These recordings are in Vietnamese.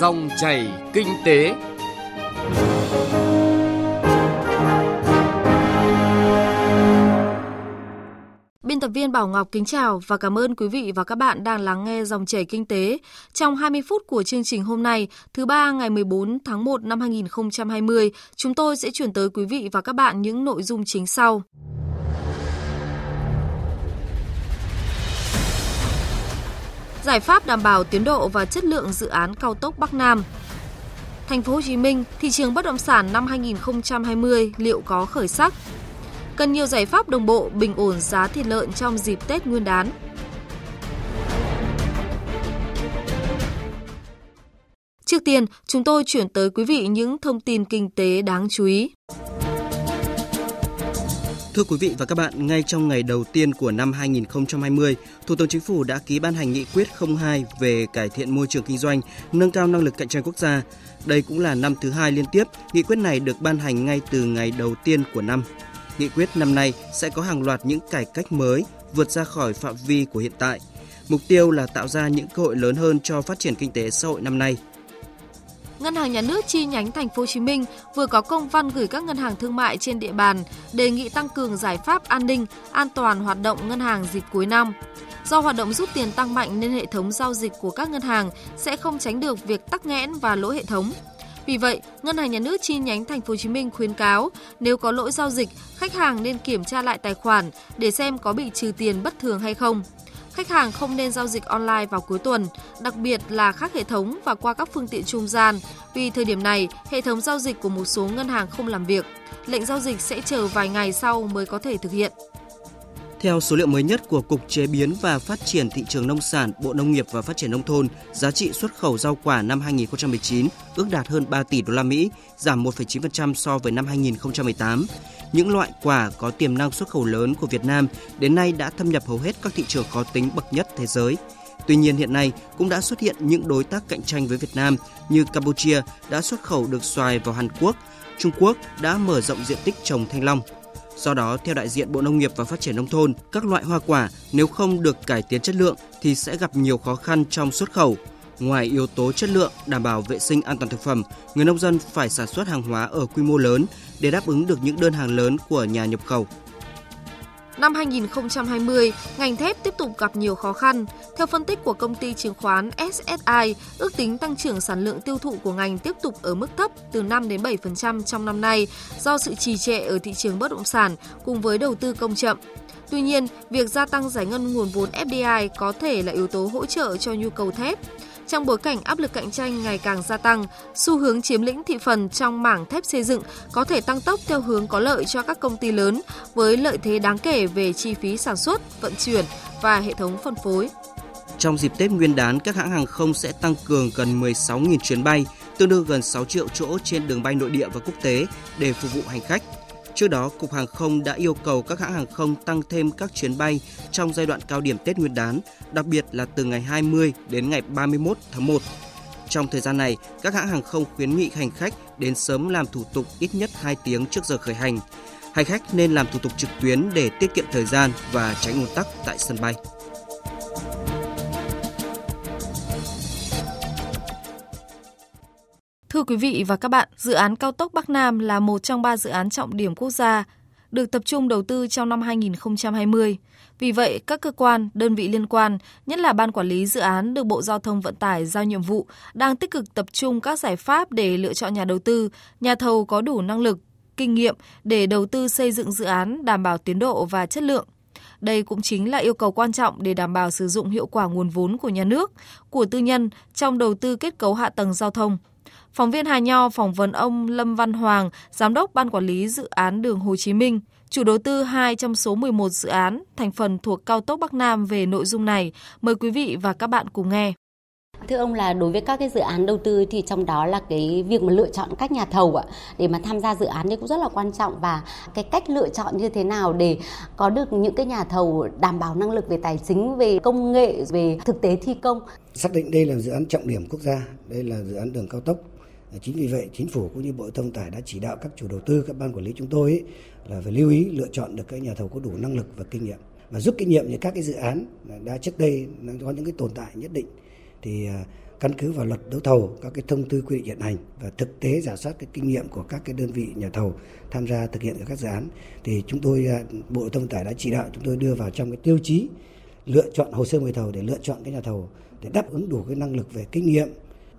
Dòng chảy kinh tế. Biên tập viên Bảo Ngọc kính chào và cảm ơn quý vị và các bạn đang lắng nghe dòng chảy kinh tế. Trong 20 phút của chương trình hôm nay, thứ ba ngày 14 tháng 1 năm 2020, chúng tôi sẽ chuyển tới quý vị và các bạn những nội dung chính sau. Giải pháp đảm bảo tiến độ và chất lượng dự án cao tốc Bắc Nam. Thành phố Hồ Chí Minh, thị trường bất động sản năm 2020 liệu có khởi sắc? Cần nhiều giải pháp đồng bộ bình ổn giá thịt lợn trong dịp Tết Nguyên đán. Trước tiên, chúng tôi chuyển tới quý vị những thông tin kinh tế đáng chú ý. Thưa quý vị và các bạn, ngay trong ngày đầu tiên của năm 2020, Thủ tướng Chính phủ đã ký ban hành nghị quyết 02 về cải thiện môi trường kinh doanh, nâng cao năng lực cạnh tranh quốc gia. Đây cũng là năm thứ hai liên tiếp, nghị quyết này được ban hành ngay từ ngày đầu tiên của năm. Nghị quyết năm nay sẽ có hàng loạt những cải cách mới vượt ra khỏi phạm vi của hiện tại. Mục tiêu là tạo ra những cơ hội lớn hơn cho phát triển kinh tế xã hội năm nay – Ngân hàng Nhà nước chi nhánh Thành phố Hồ Chí Minh vừa có công văn gửi các ngân hàng thương mại trên địa bàn đề nghị tăng cường giải pháp an ninh, an toàn hoạt động ngân hàng dịp cuối năm. Do hoạt động rút tiền tăng mạnh nên hệ thống giao dịch của các ngân hàng sẽ không tránh được việc tắc nghẽn và lỗi hệ thống. Vì vậy, Ngân hàng Nhà nước chi nhánh Thành phố Hồ Chí Minh khuyến cáo nếu có lỗi giao dịch, khách hàng nên kiểm tra lại tài khoản để xem có bị trừ tiền bất thường hay không khách hàng không nên giao dịch online vào cuối tuần, đặc biệt là khác hệ thống và qua các phương tiện trung gian, vì thời điểm này hệ thống giao dịch của một số ngân hàng không làm việc. Lệnh giao dịch sẽ chờ vài ngày sau mới có thể thực hiện. Theo số liệu mới nhất của Cục Chế biến và Phát triển thị trường nông sản, Bộ Nông nghiệp và Phát triển nông thôn, giá trị xuất khẩu rau quả năm 2019 ước đạt hơn 3 tỷ đô la Mỹ, giảm 1,9% so với năm 2018 những loại quả có tiềm năng xuất khẩu lớn của Việt Nam đến nay đã thâm nhập hầu hết các thị trường khó tính bậc nhất thế giới. Tuy nhiên hiện nay cũng đã xuất hiện những đối tác cạnh tranh với Việt Nam như Campuchia đã xuất khẩu được xoài vào Hàn Quốc, Trung Quốc đã mở rộng diện tích trồng thanh long. Do đó, theo đại diện Bộ Nông nghiệp và Phát triển Nông thôn, các loại hoa quả nếu không được cải tiến chất lượng thì sẽ gặp nhiều khó khăn trong xuất khẩu. Ngoài yếu tố chất lượng, đảm bảo vệ sinh an toàn thực phẩm, người nông dân phải sản xuất hàng hóa ở quy mô lớn để đáp ứng được những đơn hàng lớn của nhà nhập khẩu. Năm 2020, ngành thép tiếp tục gặp nhiều khó khăn. Theo phân tích của công ty chứng khoán SSI, ước tính tăng trưởng sản lượng tiêu thụ của ngành tiếp tục ở mức thấp từ 5 đến 7% trong năm nay do sự trì trệ ở thị trường bất động sản cùng với đầu tư công chậm. Tuy nhiên, việc gia tăng giải ngân nguồn vốn FDI có thể là yếu tố hỗ trợ cho nhu cầu thép. Trong bối cảnh áp lực cạnh tranh ngày càng gia tăng, xu hướng chiếm lĩnh thị phần trong mảng thép xây dựng có thể tăng tốc theo hướng có lợi cho các công ty lớn với lợi thế đáng kể về chi phí sản xuất, vận chuyển và hệ thống phân phối. Trong dịp Tết Nguyên đán, các hãng hàng không sẽ tăng cường gần 16.000 chuyến bay, tương đương gần 6 triệu chỗ trên đường bay nội địa và quốc tế để phục vụ hành khách. Trước đó, Cục Hàng không đã yêu cầu các hãng hàng không tăng thêm các chuyến bay trong giai đoạn cao điểm Tết Nguyên đán, đặc biệt là từ ngày 20 đến ngày 31 tháng 1. Trong thời gian này, các hãng hàng không khuyến nghị hành khách đến sớm làm thủ tục ít nhất 2 tiếng trước giờ khởi hành. Hành khách nên làm thủ tục trực tuyến để tiết kiệm thời gian và tránh ùn tắc tại sân bay. Thưa quý vị và các bạn, dự án cao tốc Bắc Nam là một trong ba dự án trọng điểm quốc gia được tập trung đầu tư trong năm 2020. Vì vậy, các cơ quan, đơn vị liên quan, nhất là ban quản lý dự án được Bộ Giao thông Vận tải giao nhiệm vụ, đang tích cực tập trung các giải pháp để lựa chọn nhà đầu tư, nhà thầu có đủ năng lực, kinh nghiệm để đầu tư xây dựng dự án đảm bảo tiến độ và chất lượng. Đây cũng chính là yêu cầu quan trọng để đảm bảo sử dụng hiệu quả nguồn vốn của nhà nước, của tư nhân trong đầu tư kết cấu hạ tầng giao thông. Phóng viên Hà Nho phỏng vấn ông Lâm Văn Hoàng, Giám đốc Ban Quản lý Dự án Đường Hồ Chí Minh, chủ đầu tư 2 trong số 11 dự án thành phần thuộc cao tốc Bắc Nam về nội dung này. Mời quý vị và các bạn cùng nghe. Thưa ông là đối với các cái dự án đầu tư thì trong đó là cái việc mà lựa chọn các nhà thầu ạ để mà tham gia dự án thì cũng rất là quan trọng và cái cách lựa chọn như thế nào để có được những cái nhà thầu đảm bảo năng lực về tài chính, về công nghệ, về thực tế thi công. Xác định đây là dự án trọng điểm quốc gia, đây là dự án đường cao tốc Chính vì vậy, chính phủ cũng như Bộ Thông tải đã chỉ đạo các chủ đầu tư, các ban quản lý chúng tôi ấy, là phải lưu ý lựa chọn được các nhà thầu có đủ năng lực và kinh nghiệm. Và rút kinh nghiệm những các cái dự án đã trước đây có những cái tồn tại nhất định thì à, căn cứ vào luật đấu thầu, các cái thông tư quy định hiện hành và thực tế giả soát cái kinh nghiệm của các cái đơn vị nhà thầu tham gia thực hiện các dự án thì chúng tôi à, Bộ Thông tải đã chỉ đạo chúng tôi đưa vào trong cái tiêu chí lựa chọn hồ sơ mời thầu để lựa chọn cái nhà thầu để đáp ứng đủ cái năng lực về kinh nghiệm,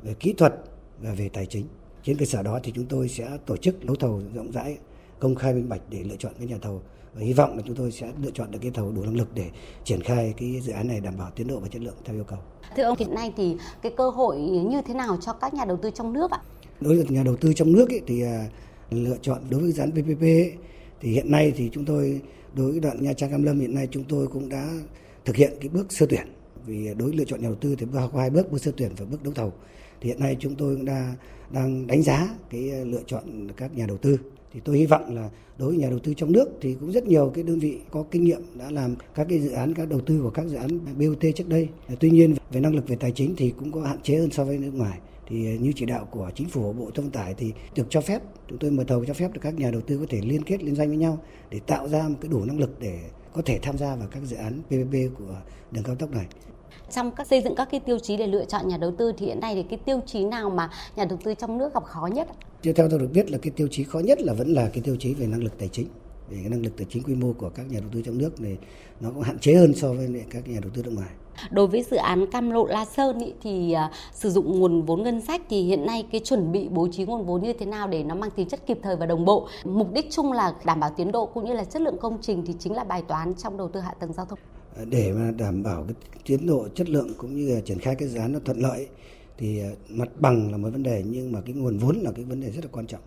về kỹ thuật về tài chính. Trên cơ sở đó thì chúng tôi sẽ tổ chức đấu thầu rộng rãi, công khai minh bạch để lựa chọn cái nhà thầu và hy vọng là chúng tôi sẽ lựa chọn được cái thầu đủ năng lực để triển khai cái dự án này đảm bảo tiến độ và chất lượng theo yêu cầu. Thưa ông, hiện nay thì cái cơ hội như thế nào cho các nhà đầu tư trong nước ạ? Đối với nhà đầu tư trong nước ấy, thì à, lựa chọn đối với dự án PPP ấy, thì hiện nay thì chúng tôi đối với đoạn Nha Trang Cam Lâm hiện nay chúng tôi cũng đã thực hiện cái bước sơ tuyển vì đối với lựa chọn nhà đầu tư thì có hai bước bước sơ tuyển và bước đấu thầu thì hiện nay chúng tôi cũng đã, đang đánh giá cái ờ, lựa chọn các nhà đầu tư thì tôi hy vọng là đối với nhà đầu tư trong nước thì cũng rất nhiều cái đơn vị có kinh nghiệm đã làm các cái dự án, các đầu tư của các dự án BOT trước đây. Ờ, tuy nhiên về năng lực về tài chính thì cũng có hạn chế hơn so với nước ngoài. Thì ờ, như chỉ đạo của chính phủ, Bộ Thông Tải thì được cho phép, chúng tôi mời thầu cho phép được các nhà đầu tư có thể liên kết, liên doanh với nhau để tạo ra một cái đủ năng lực để có thể tham gia vào các dự án PPP của đường cao tốc này trong các xây dựng các cái tiêu chí để lựa chọn nhà đầu tư thì hiện nay thì cái tiêu chí nào mà nhà đầu tư trong nước gặp khó nhất? Theo tôi được biết là cái tiêu chí khó nhất là vẫn là cái tiêu chí về năng lực tài chính. Về cái năng lực tài chính quy mô của các nhà đầu tư trong nước này nó cũng hạn chế hơn so với các nhà đầu tư nước ngoài. Đối với dự án Cam Lộ La Sơn ý, thì uh, sử dụng nguồn vốn ngân sách thì hiện nay cái chuẩn bị bố trí nguồn vốn như thế nào để nó mang tính chất kịp thời và đồng bộ. Mục đích chung là đảm bảo tiến độ cũng như là chất lượng công trình thì chính là bài toán trong đầu tư hạ tầng giao thông Ờ, để mà đảm bảo cái tiến độ chất lượng cũng như là triển khai cái dự án nó thuận lợi thì ờ, mặt bằng là một vấn đề nhưng mà cái nguồn vốn là cái vấn đề rất là quan trọng.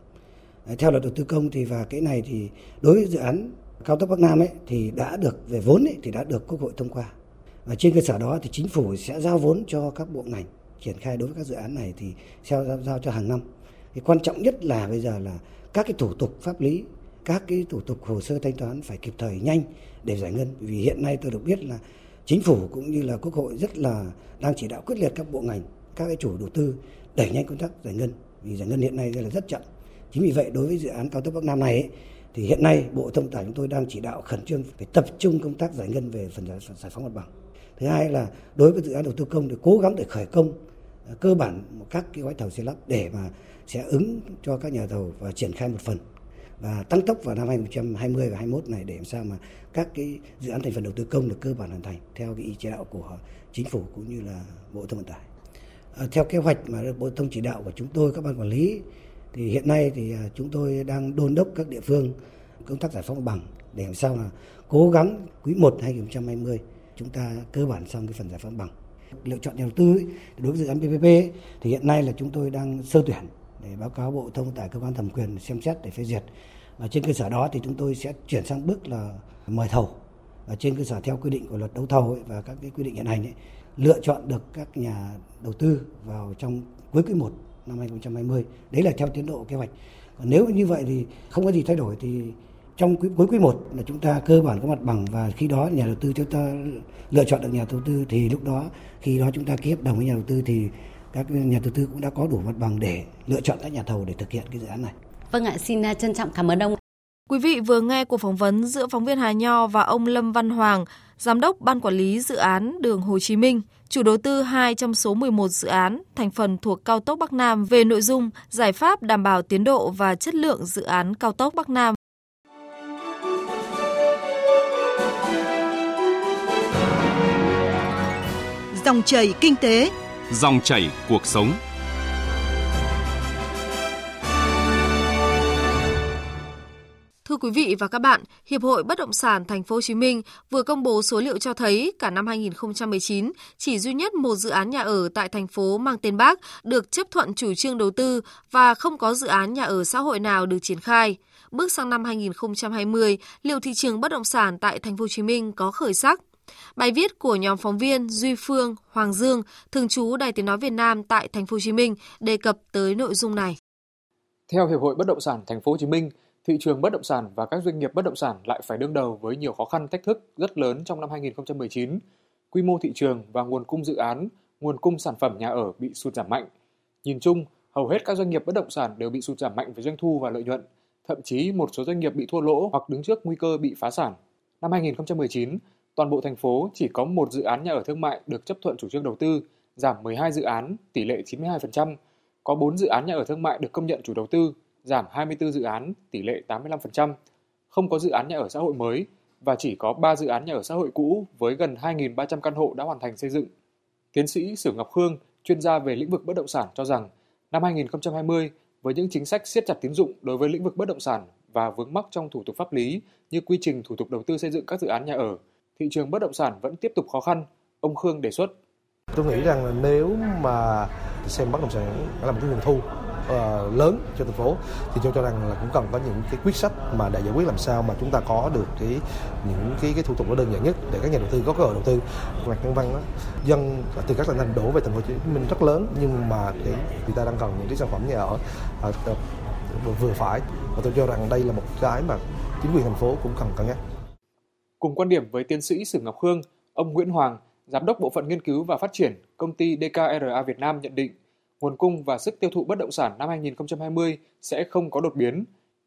Ờ, theo luật đầu tư công thì và cái này thì đối với dự án cao tốc Bắc Nam ấy thì đã được về vốn ấy, thì đã được Quốc hội thông qua. Và trên cơ sở đó thì chính phủ sẽ giao vốn cho các bộ ngành triển khai đối với các dự án này thì sẽ giao, giao cho hàng năm. Cái quan trọng nhất là bây giờ là các cái thủ tục pháp lý, các cái thủ tục hồ sơ thanh toán phải kịp thời nhanh để giải ngân. Vì hiện nay tôi được biết là chính phủ cũng như là quốc hội rất là đang chỉ đạo quyết liệt các bộ ngành các cái chủ đầu tư đẩy nhanh công tác giải ngân. Vì giải ngân hiện nay là rất chậm. Chính vì vậy đối với dự án cao tốc bắc nam này ấy, thì hiện nay bộ thông tải chúng tôi đang chỉ đạo khẩn trương phải tập trung công tác giải ngân về phần giải, giải phóng mặt bằng. Thứ hai là đối với dự án đầu tư công thì cố gắng để khởi công à, cơ bản các cái gói thầu xây lắp để mà sẽ ứng cho các nhà thầu và triển khai một phần và tăng tốc vào năm 2020 và 21 này để làm sao mà các cái dự án thành phần đầu tư công được cơ bản hoàn thành theo cái ý chỉ đạo của chính phủ cũng như là bộ thông vận tải. À, theo kế hoạch mà bộ thông chỉ đạo của chúng tôi các ban quản lý thì hiện nay thì à, chúng tôi đang đôn đốc các địa phương công tác giải phóng bằng để làm sao là cố gắng quý 1 2020 chúng ta cơ bản xong cái phần giải phóng bằng. Lựa chọn nhà đầu tư ấy, đối với dự án PPP ấy, thì hiện nay là chúng tôi đang sơ tuyển để báo cáo Bộ Thông tại tải cơ quan thẩm quyền xem xét để phê duyệt. Và trên cơ sở đó thì chúng tôi sẽ chuyển sang bước là mời thầu. Và trên cơ sở theo quy định của luật đấu thầu ấy, và các cái quy định hiện hành ấy, lựa chọn được các nhà đầu tư vào trong cuối quý 1 năm 2020 đấy là theo tiến độ kế hoạch. Còn nếu như vậy thì không có gì thay đổi thì trong quý, cuối quý 1 là chúng ta cơ bản có mặt bằng và khi đó nhà đầu tư chúng ta lựa chọn được nhà đầu tư thì lúc đó khi đó chúng ta ký hợp đồng với nhà đầu tư thì các nhà đầu tư cũng đã có đủ mặt bằng để lựa chọn các nhà thầu để thực hiện cái dự án này. Vâng ạ, xin à, trân trọng cảm ơn ông. Quý vị vừa nghe cuộc phỏng vấn giữa phóng viên Hà Nho và ông Lâm Văn Hoàng, Giám đốc Ban Quản lý Dự án Đường Hồ Chí Minh, chủ đầu tư 2 trong số 11 dự án thành phần thuộc cao tốc Bắc Nam về nội dung giải pháp đảm bảo tiến độ và chất lượng dự án cao tốc Bắc Nam. Dòng chảy kinh tế, dòng chảy cuộc sống. Thưa quý vị và các bạn, Hiệp hội Bất động sản Thành phố Hồ Chí Minh vừa công bố số liệu cho thấy cả năm 2019 chỉ duy nhất một dự án nhà ở tại thành phố mang tên Bác được chấp thuận chủ trương đầu tư và không có dự án nhà ở xã hội nào được triển khai. Bước sang năm 2020, liệu thị trường bất động sản tại Thành phố Hồ Chí Minh có khởi sắc? Bài viết của nhóm phóng viên Duy Phương, Hoàng Dương, thường trú Đài Tiếng nói Việt Nam tại Thành phố Hồ Chí Minh đề cập tới nội dung này. Theo Hiệp hội Bất động sản Thành phố Hồ Chí Minh, thị trường bất động sản và các doanh nghiệp bất động sản lại phải đương đầu với nhiều khó khăn thách thức rất lớn trong năm 2019. Quy mô thị trường và nguồn cung dự án, nguồn cung sản phẩm nhà ở bị sụt giảm mạnh. Nhìn chung, hầu hết các doanh nghiệp bất động sản đều bị sụt giảm mạnh về doanh thu và lợi nhuận, thậm chí một số doanh nghiệp bị thua lỗ hoặc đứng trước nguy cơ bị phá sản. Năm 2019, toàn bộ thành phố chỉ có một dự án nhà ở thương mại được chấp thuận chủ trương đầu tư, giảm 12 dự án, tỷ lệ 92%. Có 4 dự án nhà ở thương mại được công nhận chủ đầu tư, giảm 24 dự án, tỷ lệ 85%. Không có dự án nhà ở xã hội mới và chỉ có 3 dự án nhà ở xã hội cũ với gần 2.300 căn hộ đã hoàn thành xây dựng. Tiến sĩ Sử Ngọc Khương, chuyên gia về lĩnh vực bất động sản cho rằng, năm 2020 với những chính sách siết chặt tín dụng đối với lĩnh vực bất động sản và vướng mắc trong thủ tục pháp lý như quy trình thủ tục đầu tư xây dựng các dự án nhà ở, thị trường bất động sản vẫn tiếp tục khó khăn, ông Khương đề xuất. Tôi nghĩ rằng là nếu mà xem bất động sản là một cái nguồn thu uh, lớn cho thành phố thì tôi cho rằng là cũng cần có những cái quyết sách mà để giải quyết làm sao mà chúng ta có được cái những cái cái thủ tục nó đơn giản nhất để các nhà đầu tư có cơ hội đầu tư mặt nhân văn đó dân từ các tỉnh thành đổ về thành phố Hồ Chí Minh rất lớn nhưng mà cái người ta đang cần những cái sản phẩm nhà ở uh, vừa phải và tôi cho rằng đây là một cái mà chính quyền thành phố cũng cần cân nhắc. Cùng quan điểm với tiến sĩ Sử Ngọc Khương, ông Nguyễn Hoàng, Giám đốc Bộ phận Nghiên cứu và Phát triển Công ty DKRA Việt Nam nhận định nguồn cung và sức tiêu thụ bất động sản năm 2020 sẽ không có đột biến.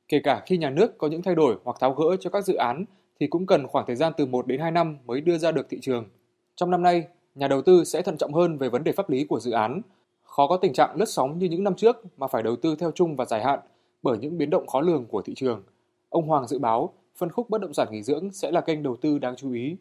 Kể cả khi nhà nước có những thay đổi hoặc tháo gỡ cho các dự án thì cũng cần khoảng thời gian từ 1 đến 2 năm mới đưa ra được thị trường. Trong năm nay, nhà đầu tư sẽ thận trọng hơn về vấn đề pháp lý của dự án, khó có tình trạng lướt sóng như những năm trước mà phải đầu tư theo chung và dài hạn bởi những biến động khó lường của thị trường. Ông Hoàng dự báo phân khúc bất động sản nghỉ dưỡng sẽ là kênh đầu tư đáng chú ý.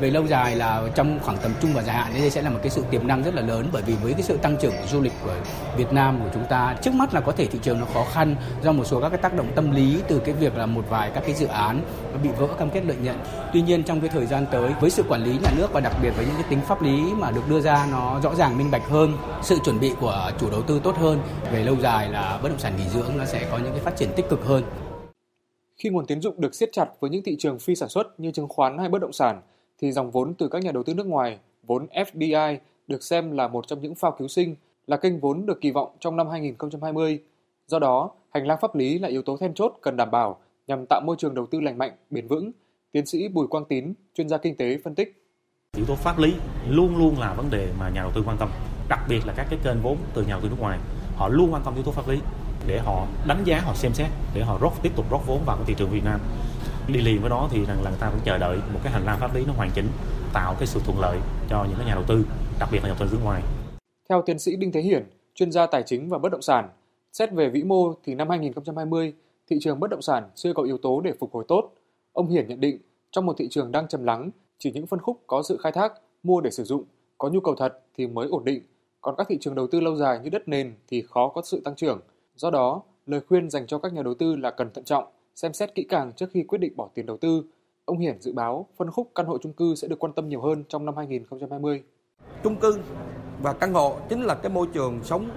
Về lâu dài là trong khoảng tầm trung và dài hạn đây sẽ là một cái sự tiềm năng rất là lớn bởi vì với cái sự tăng trưởng của du lịch của Việt Nam của chúng ta trước mắt là có thể thị trường nó khó khăn do một số các cái tác động tâm lý từ cái việc là một vài các cái dự án nó bị vỡ cam kết lợi nhuận. Tuy nhiên trong cái thời gian tới với sự quản lý nhà nước và đặc biệt với những cái tính pháp lý mà được đưa ra nó rõ ràng minh bạch hơn, sự chuẩn bị của chủ đầu tư tốt hơn về lâu dài là bất động sản nghỉ dưỡng nó sẽ có những cái phát triển tích cực hơn. Khi nguồn tín dụng được siết chặt với những thị trường phi sản xuất như chứng khoán hay bất động sản thì dòng vốn từ các nhà đầu tư nước ngoài, vốn FDI được xem là một trong những phao cứu sinh, là kênh vốn được kỳ vọng trong năm 2020. Do đó, hành lang pháp lý là yếu tố then chốt cần đảm bảo nhằm tạo môi trường đầu tư lành mạnh, bền vững. Tiến sĩ Bùi Quang Tín, chuyên gia kinh tế phân tích. Yếu tố pháp lý luôn luôn là vấn đề mà nhà đầu tư quan tâm, đặc biệt là các cái kênh vốn từ nhà đầu tư nước ngoài. Họ luôn quan tâm yếu tố pháp lý để họ đánh giá, họ xem xét để họ rót tiếp tục rót vốn vào cái thị trường Việt Nam. Đi liền với đó thì rằng là người ta vẫn chờ đợi một cái hành lang pháp lý nó hoàn chỉnh tạo cái sự thuận lợi cho những cái nhà đầu tư đặc biệt là nhà đầu tư nước ngoài. Theo tiến sĩ Đinh Thế Hiển chuyên gia tài chính và bất động sản xét về vĩ mô thì năm 2020 thị trường bất động sản chưa có yếu tố để phục hồi tốt. Ông Hiển nhận định trong một thị trường đang trầm lắng chỉ những phân khúc có sự khai thác mua để sử dụng có nhu cầu thật thì mới ổn định. Còn các thị trường đầu tư lâu dài như đất nền thì khó có sự tăng trưởng do đó lời khuyên dành cho các nhà đầu tư là cần thận trọng xem xét kỹ càng trước khi quyết định bỏ tiền đầu tư. Ông Hiển dự báo phân khúc căn hộ chung cư sẽ được quan tâm nhiều hơn trong năm 2020. Chung cư và căn hộ chính là cái môi trường sống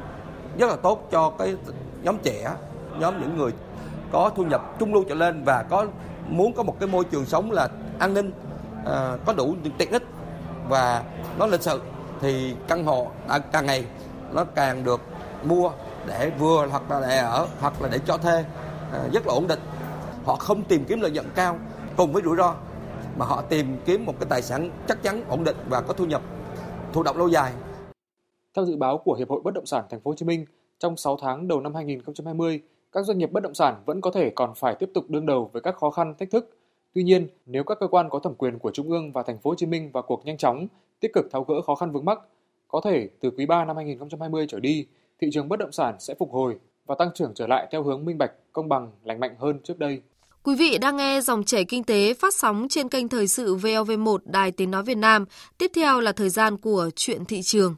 rất là tốt cho cái nhóm trẻ, nhóm những người có thu nhập trung lưu trở lên và có muốn có một cái môi trường sống là an ninh, à, có đủ những tiện ích và nó lịch sự thì căn hộ à, càng ngày nó càng được mua để vừa hoặc là để ở hoặc là để cho thuê à, rất là ổn định họ không tìm kiếm lợi nhuận cao cùng với rủi ro mà họ tìm kiếm một cái tài sản chắc chắn ổn định và có thu nhập thụ động lâu dài. Theo dự báo của Hiệp hội Bất động sản Thành phố Hồ Chí Minh, trong 6 tháng đầu năm 2020, các doanh nghiệp bất động sản vẫn có thể còn phải tiếp tục đương đầu với các khó khăn, thách thức. Tuy nhiên, nếu các cơ quan có thẩm quyền của Trung ương và Thành phố Hồ Chí Minh vào cuộc nhanh chóng, tích cực tháo gỡ khó khăn vướng mắc, có thể từ quý 3 năm 2020 trở đi, thị trường bất động sản sẽ phục hồi và tăng trưởng trở lại theo hướng minh bạch, công bằng, lành mạnh hơn trước đây. Quý vị đang nghe dòng chảy kinh tế phát sóng trên kênh thời sự VOV1 Đài Tiếng Nói Việt Nam. Tiếp theo là thời gian của chuyện thị trường.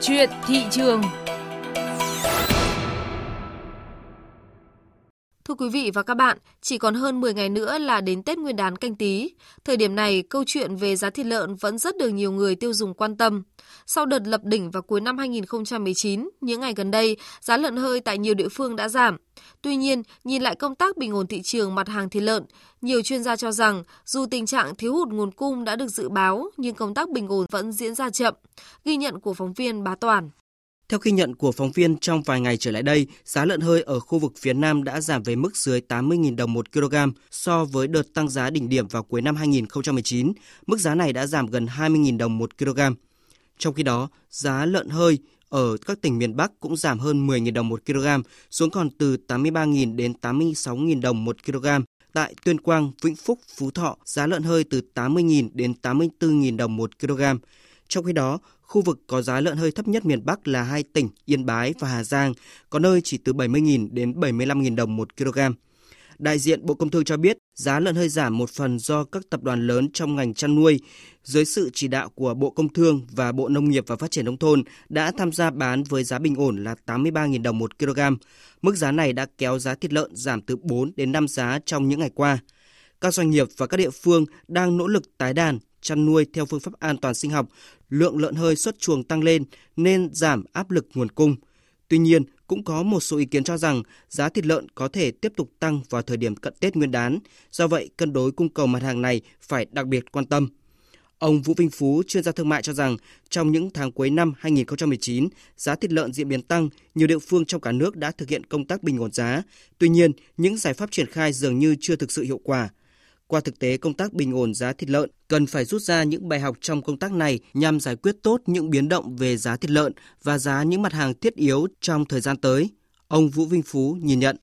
Chuyện thị trường quý vị và các bạn, chỉ còn hơn 10 ngày nữa là đến Tết Nguyên đán canh tí. Thời điểm này, câu chuyện về giá thịt lợn vẫn rất được nhiều người tiêu dùng quan tâm. Sau đợt lập đỉnh vào cuối năm 2019, những ngày gần đây, giá lợn hơi tại nhiều địa phương đã giảm. Tuy nhiên, nhìn lại công tác bình ổn thị trường mặt hàng thịt lợn, nhiều chuyên gia cho rằng dù tình trạng thiếu hụt nguồn cung đã được dự báo, nhưng công tác bình ổn vẫn diễn ra chậm. Ghi nhận của phóng viên Bá Toàn. Theo ghi nhận của phóng viên, trong vài ngày trở lại đây, giá lợn hơi ở khu vực phía Nam đã giảm về mức dưới 80.000 đồng một kg so với đợt tăng giá đỉnh điểm vào cuối năm 2019. Mức giá này đã giảm gần 20.000 đồng một kg. Trong khi đó, giá lợn hơi ở các tỉnh miền Bắc cũng giảm hơn 10.000 đồng một kg, xuống còn từ 83.000 đến 86.000 đồng một kg. tại Tuyên Quang, Vĩnh Phúc, Phú Thọ giá lợn hơi từ 80.000 đến 84.000 đồng một kg. Trong khi đó, khu vực có giá lợn hơi thấp nhất miền Bắc là hai tỉnh Yên Bái và Hà Giang, có nơi chỉ từ 70.000 đến 75.000 đồng một kg. Đại diện Bộ Công Thương cho biết giá lợn hơi giảm một phần do các tập đoàn lớn trong ngành chăn nuôi dưới sự chỉ đạo của Bộ Công Thương và Bộ Nông nghiệp và Phát triển nông thôn đã tham gia bán với giá bình ổn là 83.000 đồng một kg. Mức giá này đã kéo giá thịt lợn giảm từ 4 đến 5 giá trong những ngày qua. Các doanh nghiệp và các địa phương đang nỗ lực tái đàn, chăn nuôi theo phương pháp an toàn sinh học, lượng lợn hơi xuất chuồng tăng lên nên giảm áp lực nguồn cung. Tuy nhiên, cũng có một số ý kiến cho rằng giá thịt lợn có thể tiếp tục tăng vào thời điểm cận Tết Nguyên đán. Do vậy, cân đối cung cầu mặt hàng này phải đặc biệt quan tâm. Ông Vũ Vinh Phú, chuyên gia thương mại cho rằng trong những tháng cuối năm 2019, giá thịt lợn diễn biến tăng, nhiều địa phương trong cả nước đã thực hiện công tác bình ổn giá. Tuy nhiên, những giải pháp triển khai dường như chưa thực sự hiệu quả. Qua thực tế công tác bình ổn giá thịt lợn, cần phải rút ra những bài học trong công tác này nhằm giải quyết tốt những biến động về giá thịt lợn và giá những mặt hàng thiết yếu trong thời gian tới. Ông Vũ Vinh Phú nhìn nhận.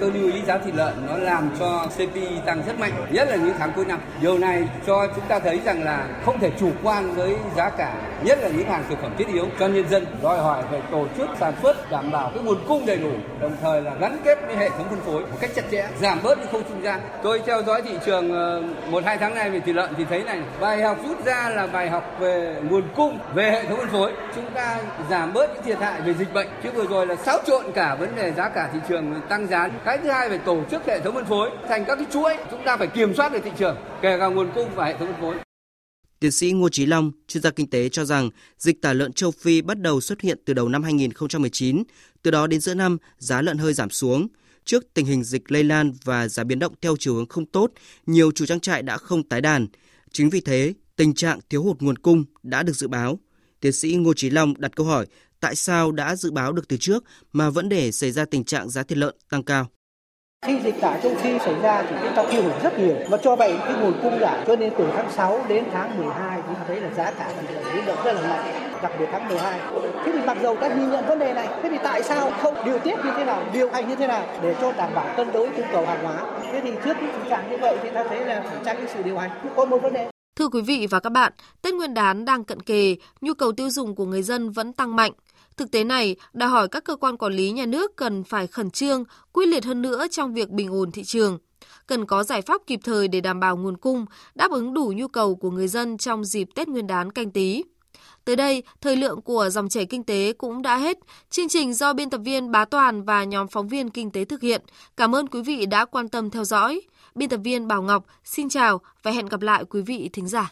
Tôi lưu ý giá thịt lợn nó làm cho CPI tăng rất mạnh, nhất là những tháng cuối năm. Điều này cho chúng ta thấy rằng là không thể chủ quan với giá cả, nhất là những hàng thực phẩm thiết yếu cho nhân dân. Đòi hỏi phải tổ chức sản xuất đảm bảo cái nguồn cung đầy đủ, đồng thời là gắn kết với hệ thống phân phối một cách chặt chẽ, giảm bớt những khâu trung gian. Tôi theo dõi thị trường ờ, một hai tháng nay về thịt lợn thì thấy này, bài học rút ra là bài học về nguồn cung, về hệ thống phân phối. Chúng ta giảm bớt những thiệt hại về dịch bệnh, chứ vừa rồi là xáo trộn cả vấn đề giá cả thị trường tăng giá cái thứ hai phải tổ chức hệ thống phân phối thành các cái chuỗi chúng ta phải kiểm soát được thị trường kể cả nguồn cung và hệ thống phân phối Tiến sĩ Ngô Chí Long, chuyên gia kinh tế cho rằng dịch tả lợn châu Phi bắt đầu xuất hiện từ đầu năm 2019, từ đó đến giữa năm giá lợn hơi giảm xuống. Trước tình hình dịch lây lan và giá biến động theo chiều hướng không tốt, nhiều chủ trang trại đã không tái đàn. Chính vì thế, tình trạng thiếu hụt nguồn cung đã được dự báo. Tiến sĩ Ngô Chí Long đặt câu hỏi tại sao đã dự báo được từ trước mà vẫn để xảy ra tình trạng giá thịt lợn tăng cao. Khi dịch tả châu Phi xảy ra thì chúng ta tiêu hủy rất nhiều và cho vậy cái nguồn cung giảm cho nên từ tháng 6 đến tháng 12 chúng ta thấy là giá cả thì biến động rất là mạnh đặc biệt tháng 12 thế thì mặc dầu đã nhìn nhận vấn đề này thế thì tại sao không điều tiết như thế nào điều hành như thế nào để cho đảm bảo cân đối cung cầu hàng hóa? Thế thì trước cái tình trạng như vậy thì ta thấy là phải trang cái sự điều hành có một vấn đề. Thưa quý vị và các bạn, Tết Nguyên đán đang cận kề, nhu cầu tiêu dùng của người dân vẫn tăng mạnh. Thực tế này đòi hỏi các cơ quan quản lý nhà nước cần phải khẩn trương, quyết liệt hơn nữa trong việc bình ổn thị trường. Cần có giải pháp kịp thời để đảm bảo nguồn cung, đáp ứng đủ nhu cầu của người dân trong dịp Tết Nguyên đán canh tí. Tới đây, thời lượng của dòng chảy kinh tế cũng đã hết. Chương trình do biên tập viên Bá Toàn và nhóm phóng viên kinh tế thực hiện. Cảm ơn quý vị đã quan tâm theo dõi. Biên tập viên Bảo Ngọc xin chào và hẹn gặp lại quý vị thính giả.